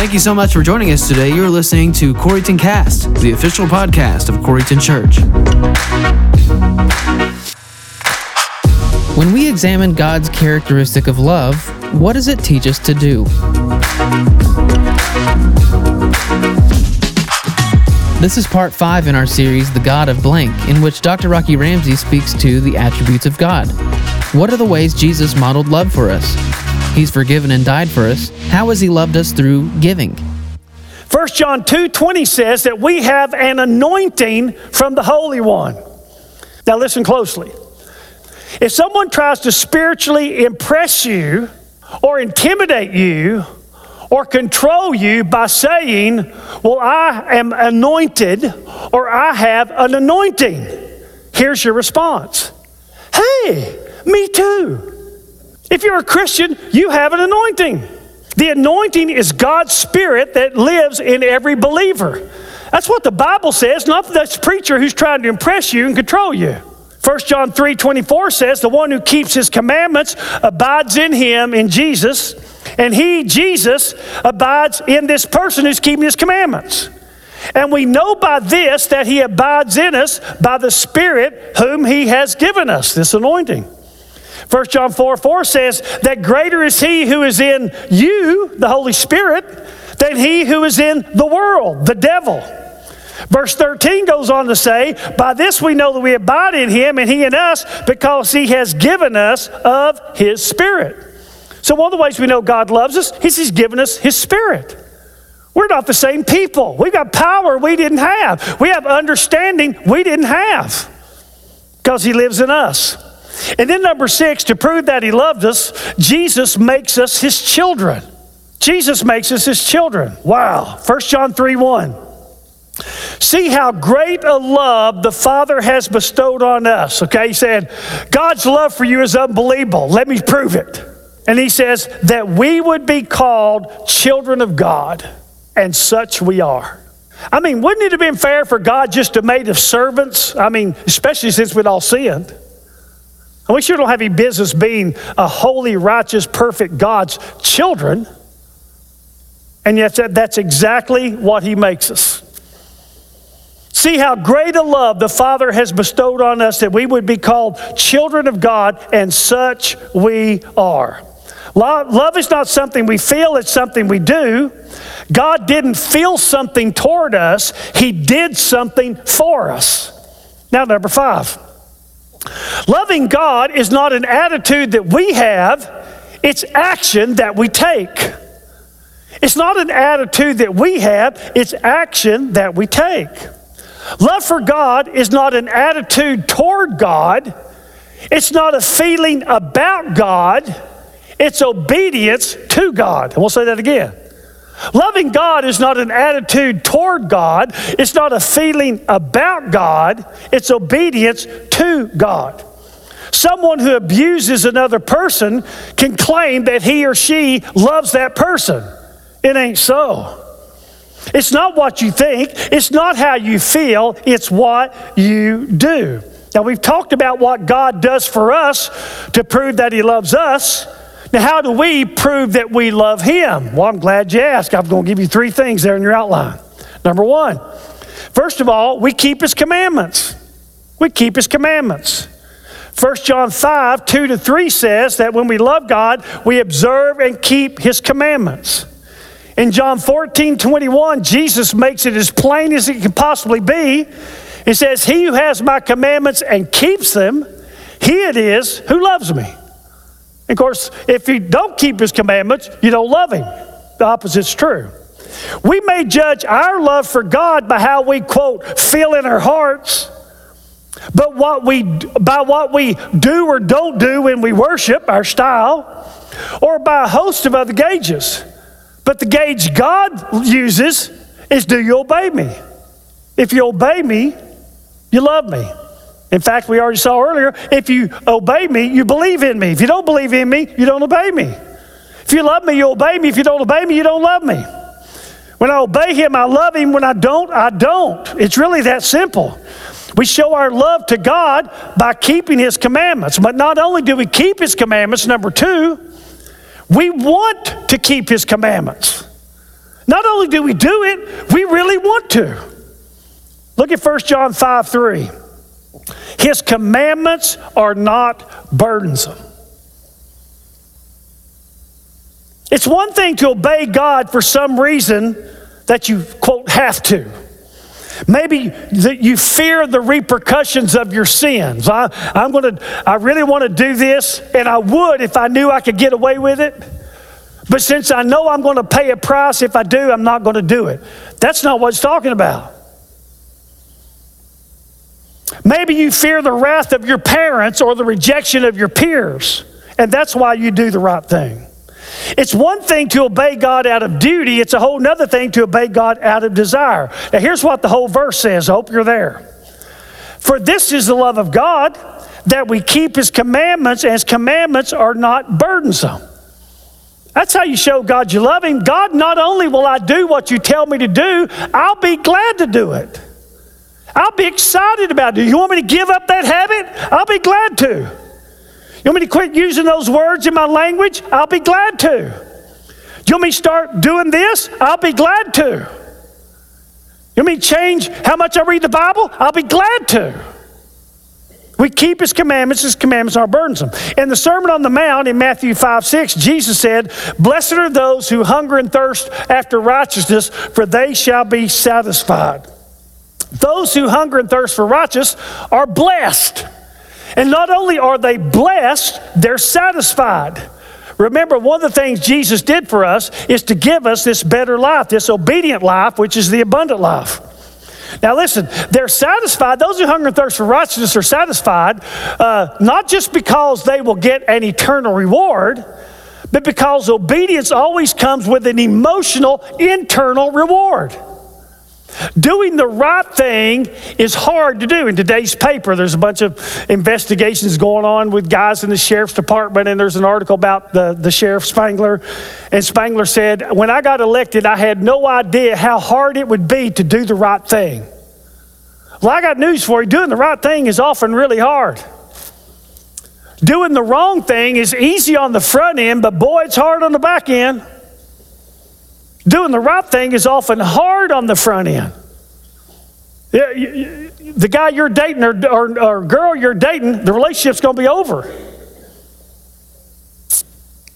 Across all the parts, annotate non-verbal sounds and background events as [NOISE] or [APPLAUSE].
Thank you so much for joining us today. You're listening to Coreyton Cast, the official podcast of Coreyton Church. When we examine God's characteristic of love, what does it teach us to do? This is part five in our series, The God of Blank, in which Dr. Rocky Ramsey speaks to the attributes of God. What are the ways Jesus modeled love for us? He's forgiven and died for us. How has He loved us through giving? 1 John 2 20 says that we have an anointing from the Holy One. Now, listen closely. If someone tries to spiritually impress you or intimidate you or control you by saying, Well, I am anointed or I have an anointing, here's your response Hey, me too. If you're a Christian, you have an anointing. The anointing is God's Spirit that lives in every believer. That's what the Bible says, not this preacher who's trying to impress you and control you. 1 John 3 24 says, The one who keeps his commandments abides in him, in Jesus, and he, Jesus, abides in this person who's keeping his commandments. And we know by this that he abides in us by the Spirit whom he has given us, this anointing. 1 John 4 4 says that greater is he who is in you, the Holy Spirit, than he who is in the world, the devil. Verse 13 goes on to say, By this we know that we abide in him and he in us because he has given us of his spirit. So, one of the ways we know God loves us is he's given us his spirit. We're not the same people. We've got power we didn't have, we have understanding we didn't have because he lives in us. And then, number six, to prove that he loved us, Jesus makes us his children. Jesus makes us his children. Wow. 1 John 3 1. See how great a love the Father has bestowed on us. Okay, he said, God's love for you is unbelievable. Let me prove it. And he says that we would be called children of God, and such we are. I mean, wouldn't it have been fair for God just to made us servants? I mean, especially since we'd all sinned. And we sure don't have any business being a holy, righteous, perfect God's children. And yet, that's exactly what He makes us. See how great a love the Father has bestowed on us that we would be called children of God, and such we are. Love is not something we feel, it's something we do. God didn't feel something toward us, He did something for us. Now, number five. Loving God is not an attitude that we have, it's action that we take. It's not an attitude that we have, it's action that we take. Love for God is not an attitude toward God, it's not a feeling about God, it's obedience to God. And we'll say that again. Loving God is not an attitude toward God, it's not a feeling about God, it's obedience to God. Someone who abuses another person can claim that he or she loves that person. It ain't so. It's not what you think, it's not how you feel, it's what you do. Now, we've talked about what God does for us to prove that He loves us. Now, how do we prove that we love Him? Well, I'm glad you asked. I'm going to give you three things there in your outline. Number one, first of all, we keep His commandments. We keep His commandments. 1 John 5, 2 to 3 says that when we love God, we observe and keep His commandments. In John 14, 21, Jesus makes it as plain as it can possibly be. He says, He who has my commandments and keeps them, he it is who loves me. Of course, if you don't keep his commandments, you don't love him. The opposite's true. We may judge our love for God by how we, quote, feel in our hearts, but what we, by what we do or don't do when we worship, our style, or by a host of other gauges. But the gauge God uses is do you obey me? If you obey me, you love me. In fact, we already saw earlier if you obey me, you believe in me. If you don't believe in me, you don't obey me. If you love me, you obey me. If you don't obey me, you don't love me. When I obey him, I love him. When I don't, I don't. It's really that simple. We show our love to God by keeping his commandments. But not only do we keep his commandments, number two, we want to keep his commandments. Not only do we do it, we really want to. Look at 1 John 5 3. His commandments are not burdensome. It's one thing to obey God for some reason that you, quote, have to. Maybe that you fear the repercussions of your sins. I, I'm to, I really want to do this, and I would if I knew I could get away with it. But since I know I'm going to pay a price if I do, I'm not going to do it. That's not what it's talking about. Maybe you fear the wrath of your parents or the rejection of your peers, and that's why you do the right thing. It's one thing to obey God out of duty, it's a whole other thing to obey God out of desire. Now, here's what the whole verse says. I hope you're there. For this is the love of God, that we keep His commandments, and His commandments are not burdensome. That's how you show God you love Him. God, not only will I do what you tell me to do, I'll be glad to do it. I'll be excited about it. You want me to give up that habit? I'll be glad to. You want me to quit using those words in my language? I'll be glad to. You want me to start doing this? I'll be glad to. You want me to change how much I read the Bible? I'll be glad to. We keep his commandments, his commandments are burdensome. In the Sermon on the Mount in Matthew 5 6, Jesus said, Blessed are those who hunger and thirst after righteousness, for they shall be satisfied. Those who hunger and thirst for righteousness are blessed. And not only are they blessed, they're satisfied. Remember, one of the things Jesus did for us is to give us this better life, this obedient life, which is the abundant life. Now, listen, they're satisfied. Those who hunger and thirst for righteousness are satisfied, uh, not just because they will get an eternal reward, but because obedience always comes with an emotional internal reward. Doing the right thing is hard to do. In today's paper, there's a bunch of investigations going on with guys in the sheriff's department, and there's an article about the, the sheriff Spangler. And Spangler said, When I got elected, I had no idea how hard it would be to do the right thing. Well, I got news for you doing the right thing is often really hard. Doing the wrong thing is easy on the front end, but boy, it's hard on the back end. Doing the right thing is often hard on the front end. The guy you're dating or, or, or girl you're dating, the relationship's going to be over.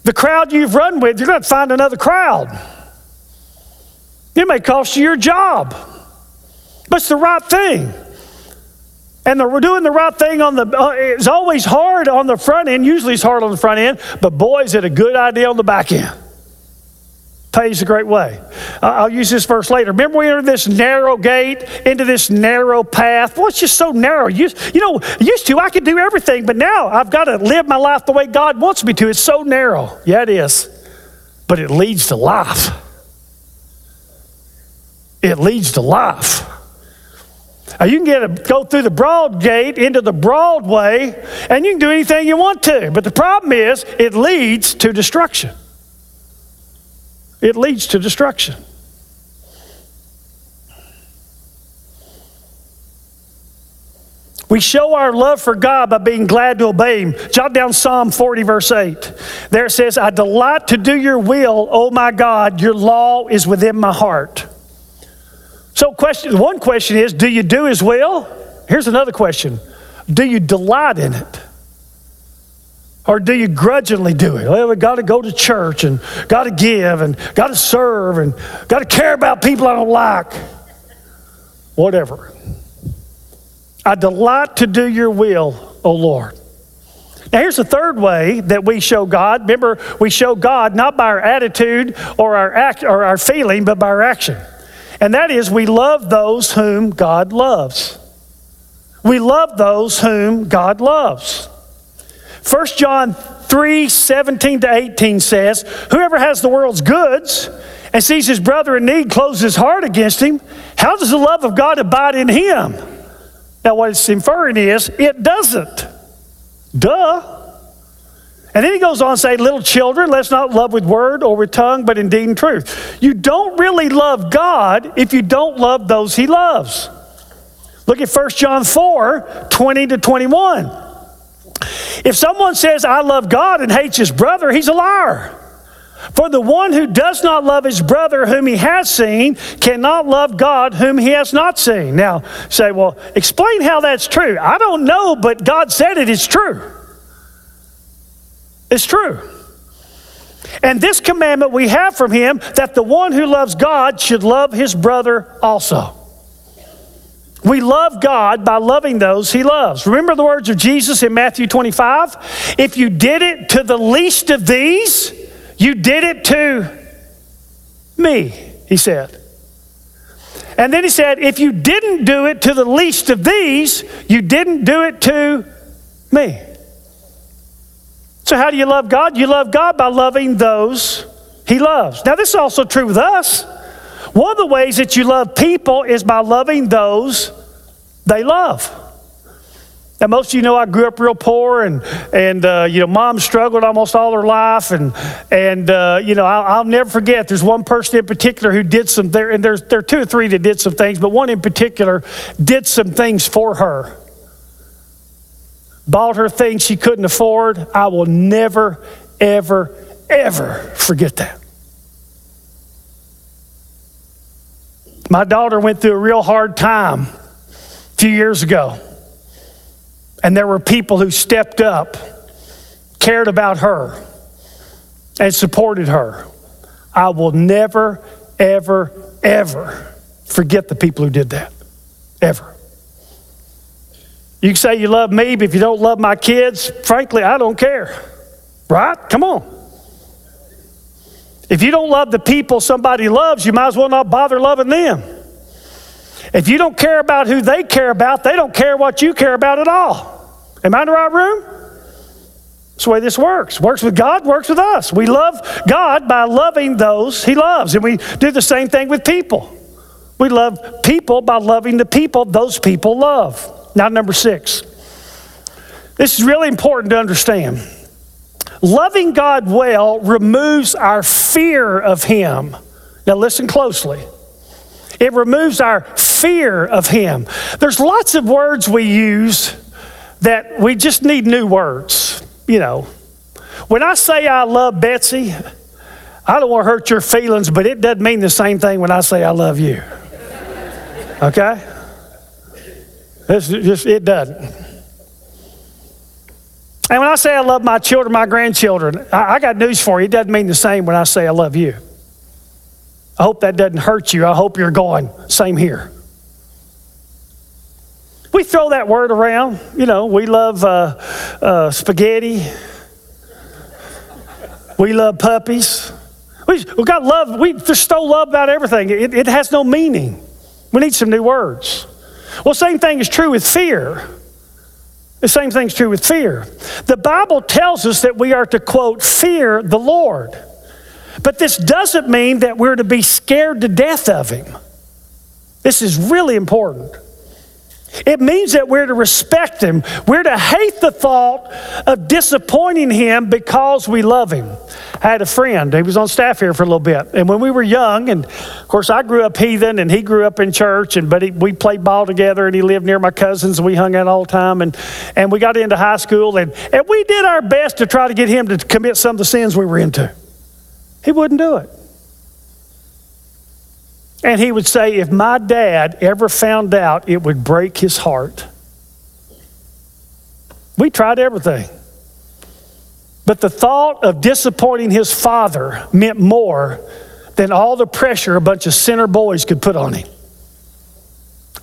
The crowd you've run with, you're going to find another crowd. It may cost you your job, but it's the right thing. And the, we're doing the right thing on the, uh, it's always hard on the front end. Usually it's hard on the front end, but boy, is it a good idea on the back end pays a great way. I'll use this verse later. Remember, we entered this narrow gate into this narrow path. Well, it's just so narrow. You, you know, used to I could do everything, but now I've got to live my life the way God wants me to. It's so narrow. Yeah, it is. But it leads to life. It leads to life. Now, you can get a, go through the broad gate into the broad way, and you can do anything you want to. But the problem is, it leads to destruction it leads to destruction. We show our love for God by being glad to obey Him. Jot down Psalm 40, verse 8. There it says, I delight to do your will, O my God, your law is within my heart. So, question, one question is, do you do His will? Here's another question Do you delight in it? Or do you grudgingly do it? Well, we got to go to church and got to give and got to serve and got to care about people I don't like. Whatever. I delight to do your will, O Lord. Now, here's the third way that we show God. Remember, we show God not by our attitude or our, act, or our feeling, but by our action. And that is, we love those whom God loves. We love those whom God loves. 1 John 3 17 to 18 says, Whoever has the world's goods and sees his brother in need closes his heart against him, how does the love of God abide in him? Now, what it's inferring is, it doesn't. Duh. And then he goes on to say, Little children, let's not love with word or with tongue, but in deed and truth. You don't really love God if you don't love those he loves. Look at 1 John 4 20 to 21. If someone says, I love God and hates his brother, he's a liar. For the one who does not love his brother whom he has seen cannot love God whom he has not seen. Now, say, well, explain how that's true. I don't know, but God said it is true. It's true. And this commandment we have from him that the one who loves God should love his brother also. We love God by loving those he loves. Remember the words of Jesus in Matthew 25? If you did it to the least of these, you did it to me, he said. And then he said, if you didn't do it to the least of these, you didn't do it to me. So, how do you love God? You love God by loving those He loves. Now, this is also true with us. One of the ways that you love people is by loving those they love. Now, most of you know I grew up real poor, and and uh, you know, mom struggled almost all her life, and and uh, you know, I'll, I'll, never forget. There's one person in particular who did some there, and there's there are two or three that did some things, but one in particular did some things for her bought her things she couldn't afford. I will never, ever, ever forget that. My daughter went through a real hard time a few years ago, and there were people who stepped up, cared about her, and supported her. I will never, ever, ever forget the people who did that. Ever. You can say you love me, but if you don't love my kids, frankly, I don't care. Right? Come on. If you don't love the people somebody loves, you might as well not bother loving them. If you don't care about who they care about, they don't care what you care about at all. Am I in the right room? That's the way this works. Works with God, works with us. We love God by loving those He loves. And we do the same thing with people. We love people by loving the people those people love. Now, number six. This is really important to understand. Loving God well removes our fear of Him. Now, listen closely. It removes our fear of Him. There's lots of words we use that we just need new words. You know, when I say I love Betsy, I don't want to hurt your feelings, but it doesn't mean the same thing when I say I love you. Okay? It's just, it doesn't. And when I say I love my children, my grandchildren, I, I got news for you. It doesn't mean the same when I say I love you. I hope that doesn't hurt you. I hope you're going, same here. We throw that word around. You know, we love uh, uh, spaghetti. We love puppies. We, we got love. We just throw love about everything. It, it has no meaning. We need some new words. Well, same thing is true with fear. The same thing's true with fear. The Bible tells us that we are to, quote, fear the Lord. But this doesn't mean that we're to be scared to death of Him. This is really important. It means that we're to respect Him. We're to hate the thought of disappointing Him because we love Him. I had a friend, he was on staff here for a little bit. And when we were young, and of course I grew up heathen and he grew up in church, and but he, we played ball together and he lived near my cousins and we hung out all the time. And, and we got into high school and, and we did our best to try to get him to commit some of the sins we were into. He wouldn't do it. And he would say, if my dad ever found out, it would break his heart. We tried everything. But the thought of disappointing his father meant more than all the pressure a bunch of sinner boys could put on him.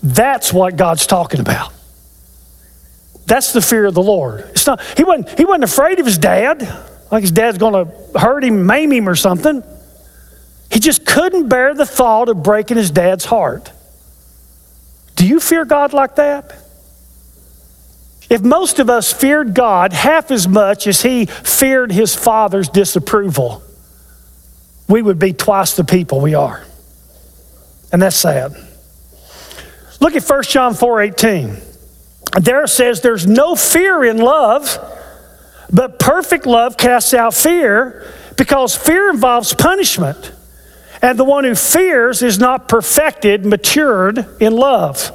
That's what God's talking about. That's the fear of the Lord. It's not, he, wasn't, he wasn't afraid of his dad, like his dad's going to hurt him, maim him, or something. He just couldn't bear the thought of breaking his dad's heart. Do you fear God like that? If most of us feared God half as much as he feared his father's disapproval, we would be twice the people we are. And that's sad. Look at 1 John 4:18. There says there's no fear in love, but perfect love casts out fear because fear involves punishment. And the one who fears is not perfected, matured in love.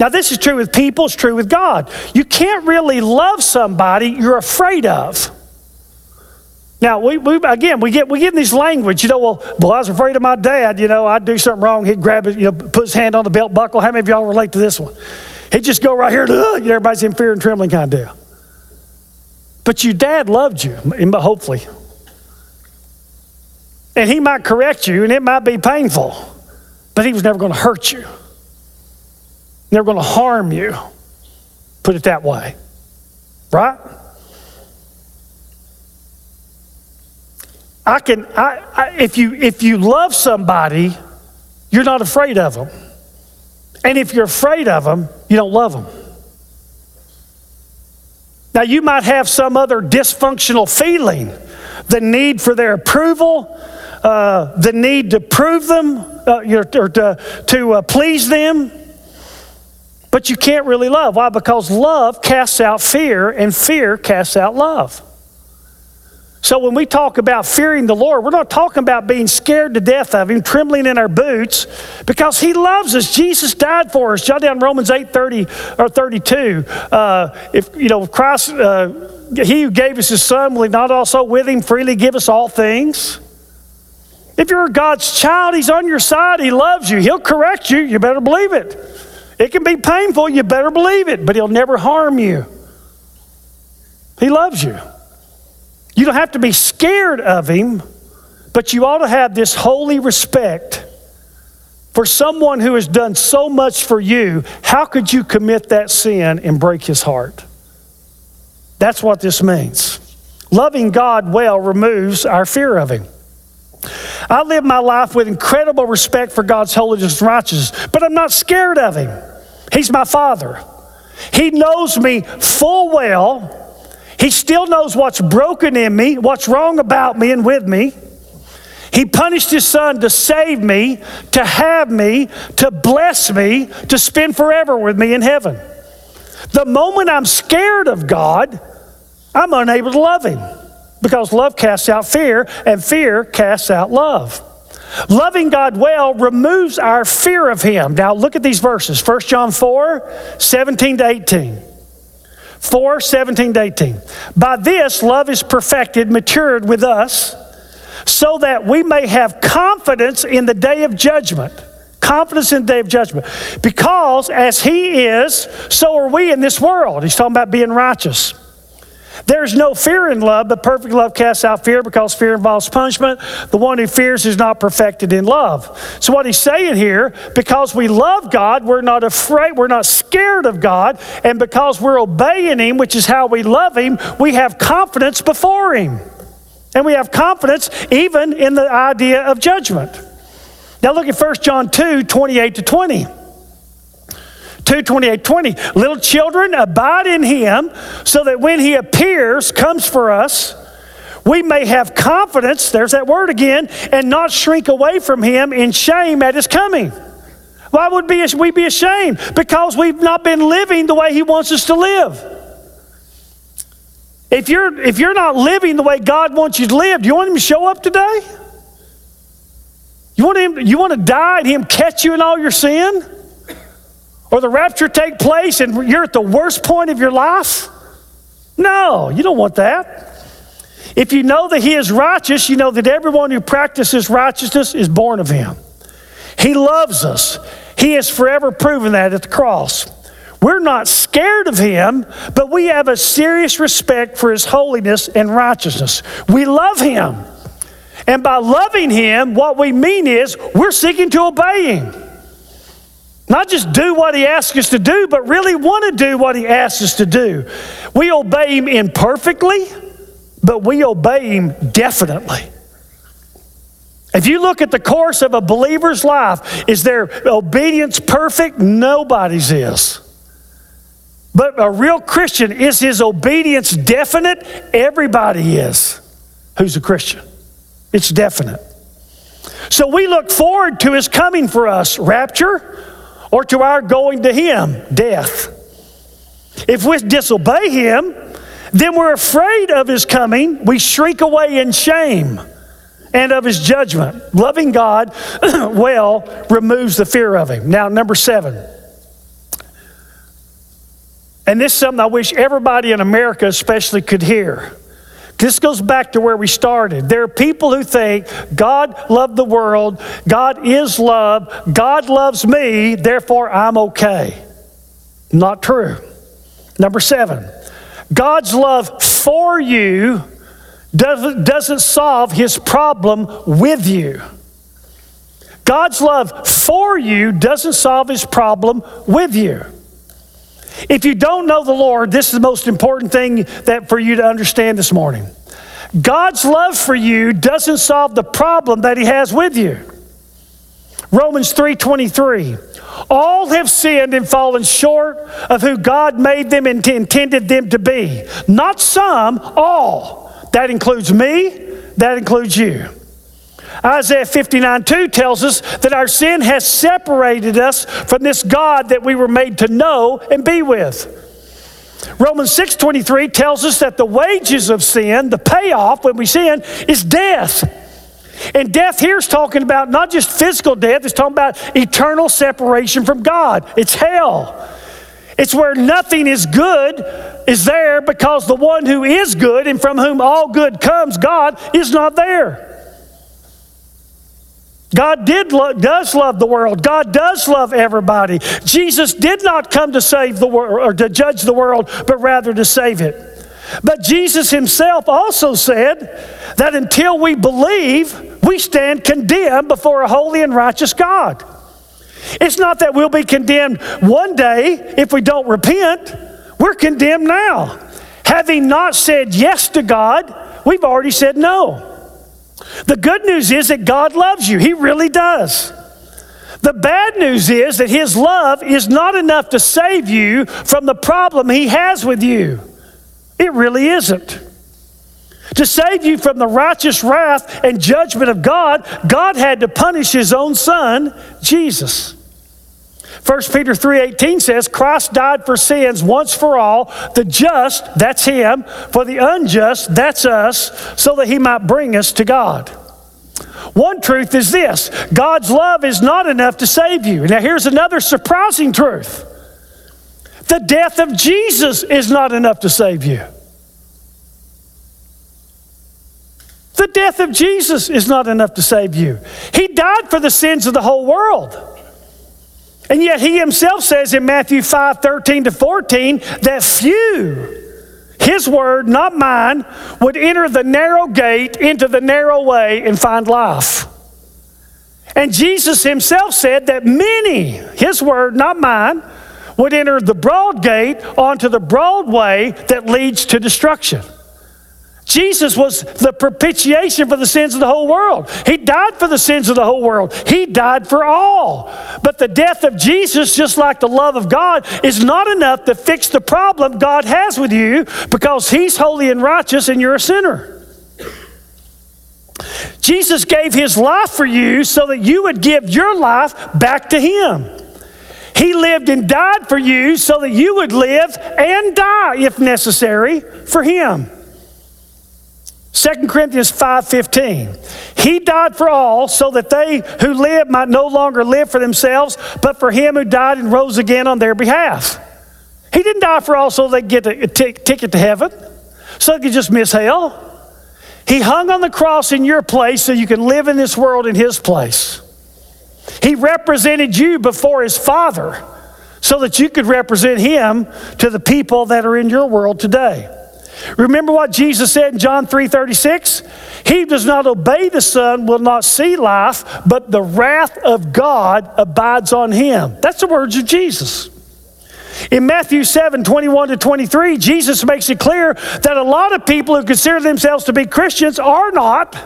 Now, this is true with people, it's true with God. You can't really love somebody you're afraid of. Now, we, we again, we get we get in this language, you know, well, well, I was afraid of my dad, you know, I'd do something wrong, he'd grab it, you know, put his hand on the belt buckle. How many of y'all relate to this one? He'd just go right here, uh, everybody's in fear and trembling kind of deal. But your dad loved you, hopefully. And he might correct you, and it might be painful, but he was never going to hurt you, never going to harm you. Put it that way. Right? I can, I, I, if, you, if you love somebody, you're not afraid of them. And if you're afraid of them, you don't love them. Now, you might have some other dysfunctional feeling the need for their approval, uh, the need to prove them, uh, or to, to uh, please them. But you can't really love. Why? Because love casts out fear, and fear casts out love. So when we talk about fearing the Lord, we're not talking about being scared to death of Him, trembling in our boots, because He loves us. Jesus died for us. Jot down Romans 8 30 or 32. Uh, if, you know, Christ, uh, He who gave us His Son, will He not also with Him freely give us all things? If you're God's child, He's on your side. He loves you. He'll correct you. You better believe it. It can be painful. You better believe it, but He'll never harm you. He loves you. You don't have to be scared of him, but you ought to have this holy respect for someone who has done so much for you. How could you commit that sin and break his heart? That's what this means. Loving God well removes our fear of him. I live my life with incredible respect for God's holiness and righteousness, but I'm not scared of him. He's my father. He knows me full well he still knows what's broken in me, what's wrong about me and with me. He punished his son to save me, to have me, to bless me, to spend forever with me in heaven. The moment I'm scared of God, I'm unable to love him because love casts out fear and fear casts out love. Loving God well removes our fear of him. Now look at these verses 1 John 4 17 to 18. 4 17 to 18. By this, love is perfected, matured with us, so that we may have confidence in the day of judgment. Confidence in the day of judgment. Because as He is, so are we in this world. He's talking about being righteous. There's no fear in love, but perfect love casts out fear because fear involves punishment. The one who fears is not perfected in love. So, what he's saying here, because we love God, we're not afraid, we're not scared of God, and because we're obeying Him, which is how we love Him, we have confidence before Him. And we have confidence even in the idea of judgment. Now, look at 1 John 2 28 to 20. 2 28 20. Little children, abide in him so that when he appears, comes for us, we may have confidence, there's that word again, and not shrink away from him in shame at his coming. Why would we be ashamed? Because we've not been living the way he wants us to live. If you're, if you're not living the way God wants you to live, do you want him to show up today? You want him, you want to die and him catch you in all your sin? Or the rapture take place and you're at the worst point of your life? No, you don't want that. If you know that He is righteous, you know that everyone who practices righteousness is born of Him. He loves us. He has forever proven that at the cross. We're not scared of Him, but we have a serious respect for His holiness and righteousness. We love Him. And by loving Him, what we mean is we're seeking to obey Him. Not just do what he asks us to do, but really want to do what he asks us to do. We obey him imperfectly, but we obey him definitely. If you look at the course of a believer's life, is their obedience perfect? Nobody's is. But a real Christian, is his obedience definite? Everybody is who's a Christian. It's definite. So we look forward to his coming for us, rapture or to our going to Him, death. If we disobey Him, then we're afraid of His coming. We shrink away in shame and of His judgment. Loving God [CLEARS THROAT] well removes the fear of Him. Now, number seven. And this is something I wish everybody in America especially could hear. This goes back to where we started. There are people who think God loved the world, God is love, God loves me, therefore I'm okay. Not true. Number seven, God's love for you doesn't, solve his problem with you. God's love for you doesn't solve his problem with you. If you don't know the Lord, this is the most important thing that for you to understand this morning. God's love for you doesn't solve the problem that he has with you. Romans 3:23 All have sinned and fallen short of who God made them and intended them to be. Not some, all. That includes me, that includes you. Isaiah 59 2 tells us that our sin has separated us from this God that we were made to know and be with. Romans 6:23 tells us that the wages of sin, the payoff when we sin, is death. And death here is talking about not just physical death, it's talking about eternal separation from God. It's hell. It's where nothing is good is there because the one who is good and from whom all good comes, God, is not there. God did lo- does love the world. God does love everybody. Jesus did not come to save the world or to judge the world, but rather to save it. But Jesus himself also said that until we believe, we stand condemned before a holy and righteous God. It's not that we'll be condemned one day if we don't repent. We're condemned now. Having not said yes to God, we've already said no. The good news is that God loves you, He really does. The bad news is that His love is not enough to save you from the problem He has with you. It really isn't. To save you from the righteous wrath and judgment of God, God had to punish His own Son, Jesus. 1 Peter 3:18 says Christ died for sins once for all, the just, that's him, for the unjust, that's us, so that he might bring us to God. One truth is this God's love is not enough to save you. Now, here's another surprising truth the death of Jesus is not enough to save you. The death of Jesus is not enough to save you. He died for the sins of the whole world. And yet he himself says in Matthew 5 13 to 14 that few, his word, not mine, would enter the narrow gate into the narrow way and find life. And Jesus himself said that many, his word, not mine, would enter the broad gate onto the broad way that leads to destruction. Jesus was the propitiation for the sins of the whole world. He died for the sins of the whole world. He died for all. But the death of Jesus, just like the love of God, is not enough to fix the problem God has with you because He's holy and righteous and you're a sinner. Jesus gave His life for you so that you would give your life back to Him. He lived and died for you so that you would live and die, if necessary, for Him. 2 Corinthians 5:15. He died for all so that they who live might no longer live for themselves, but for him who died and rose again on their behalf. He didn't die for all so they get a t- ticket to heaven, so they could just miss hell. He hung on the cross in your place so you can live in this world in his place. He represented you before his Father so that you could represent him to the people that are in your world today. Remember what Jesus said in John 3:36? He does not obey the Son will not see life, but the wrath of God abides on him. That's the words of Jesus. In Matthew 7 21 to 23, Jesus makes it clear that a lot of people who consider themselves to be Christians are not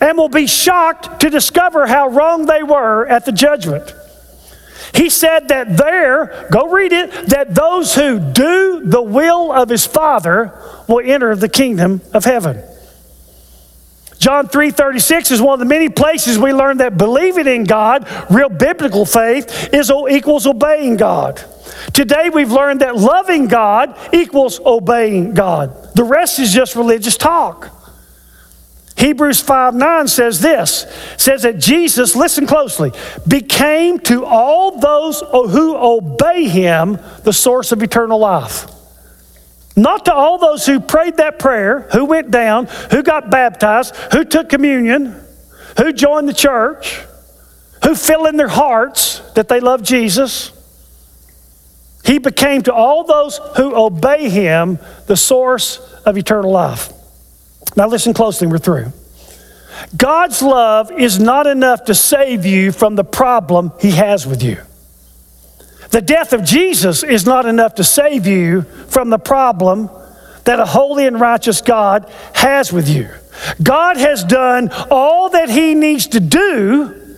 and will be shocked to discover how wrong they were at the judgment. He said that there, go read it, that those who do the will of his Father will enter the kingdom of heaven. John 3:36 is one of the many places we learn that believing in God, real biblical faith, is equals obeying God. Today we've learned that loving God equals obeying God. The rest is just religious talk. Hebrews 5 9 says this says that Jesus, listen closely, became to all those who obey him the source of eternal life. Not to all those who prayed that prayer, who went down, who got baptized, who took communion, who joined the church, who feel in their hearts that they love Jesus. He became to all those who obey him the source of eternal life. Now, listen closely, we're through. God's love is not enough to save you from the problem he has with you. The death of Jesus is not enough to save you from the problem that a holy and righteous God has with you. God has done all that he needs to do,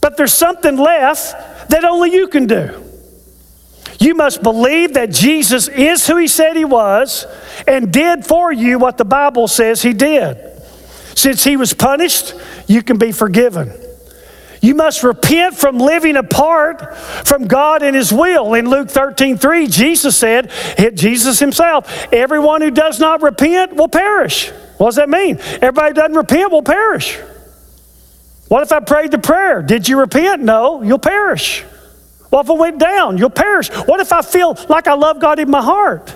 but there's something left that only you can do. You must believe that Jesus is who he said he was and did for you what the Bible says he did. Since he was punished, you can be forgiven. You must repent from living apart from God and His will. In Luke 13 3, Jesus said, Jesus Himself, everyone who does not repent will perish. What does that mean? Everybody doesn't repent will perish. What if I prayed the prayer? Did you repent? No, you'll perish. What if I went down? You'll perish. What if I feel like I love God in my heart?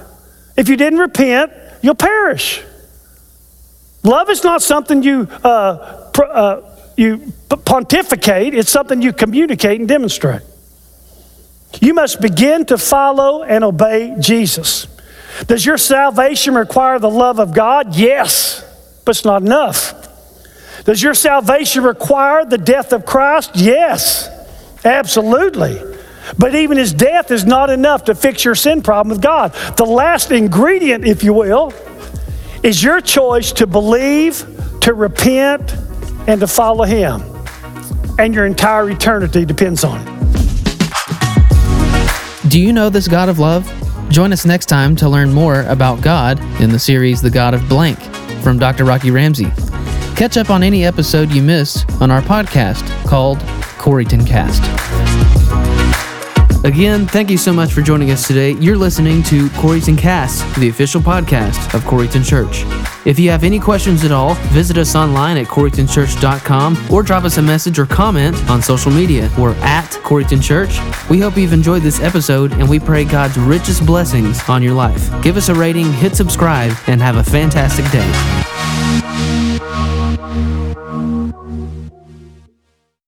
If you didn't repent, you'll perish. Love is not something you, uh, pr- uh, you pontificate, it's something you communicate and demonstrate. You must begin to follow and obey Jesus. Does your salvation require the love of God? Yes, but it's not enough. Does your salvation require the death of Christ? Yes, absolutely. But even his death is not enough to fix your sin problem with God. The last ingredient, if you will, is your choice to believe, to repent, and to follow him. And your entire eternity depends on it. Do you know this God of love? Join us next time to learn more about God in the series The God of Blank from Dr. Rocky Ramsey. Catch up on any episode you missed on our podcast called Coreyton Cast. Again, thank you so much for joining us today. You're listening to Coreyton Cast, the official podcast of Coreyton Church. If you have any questions at all, visit us online at coreytonchurch.com or drop us a message or comment on social media. We're at Coreyton Church. We hope you've enjoyed this episode and we pray God's richest blessings on your life. Give us a rating, hit subscribe, and have a fantastic day.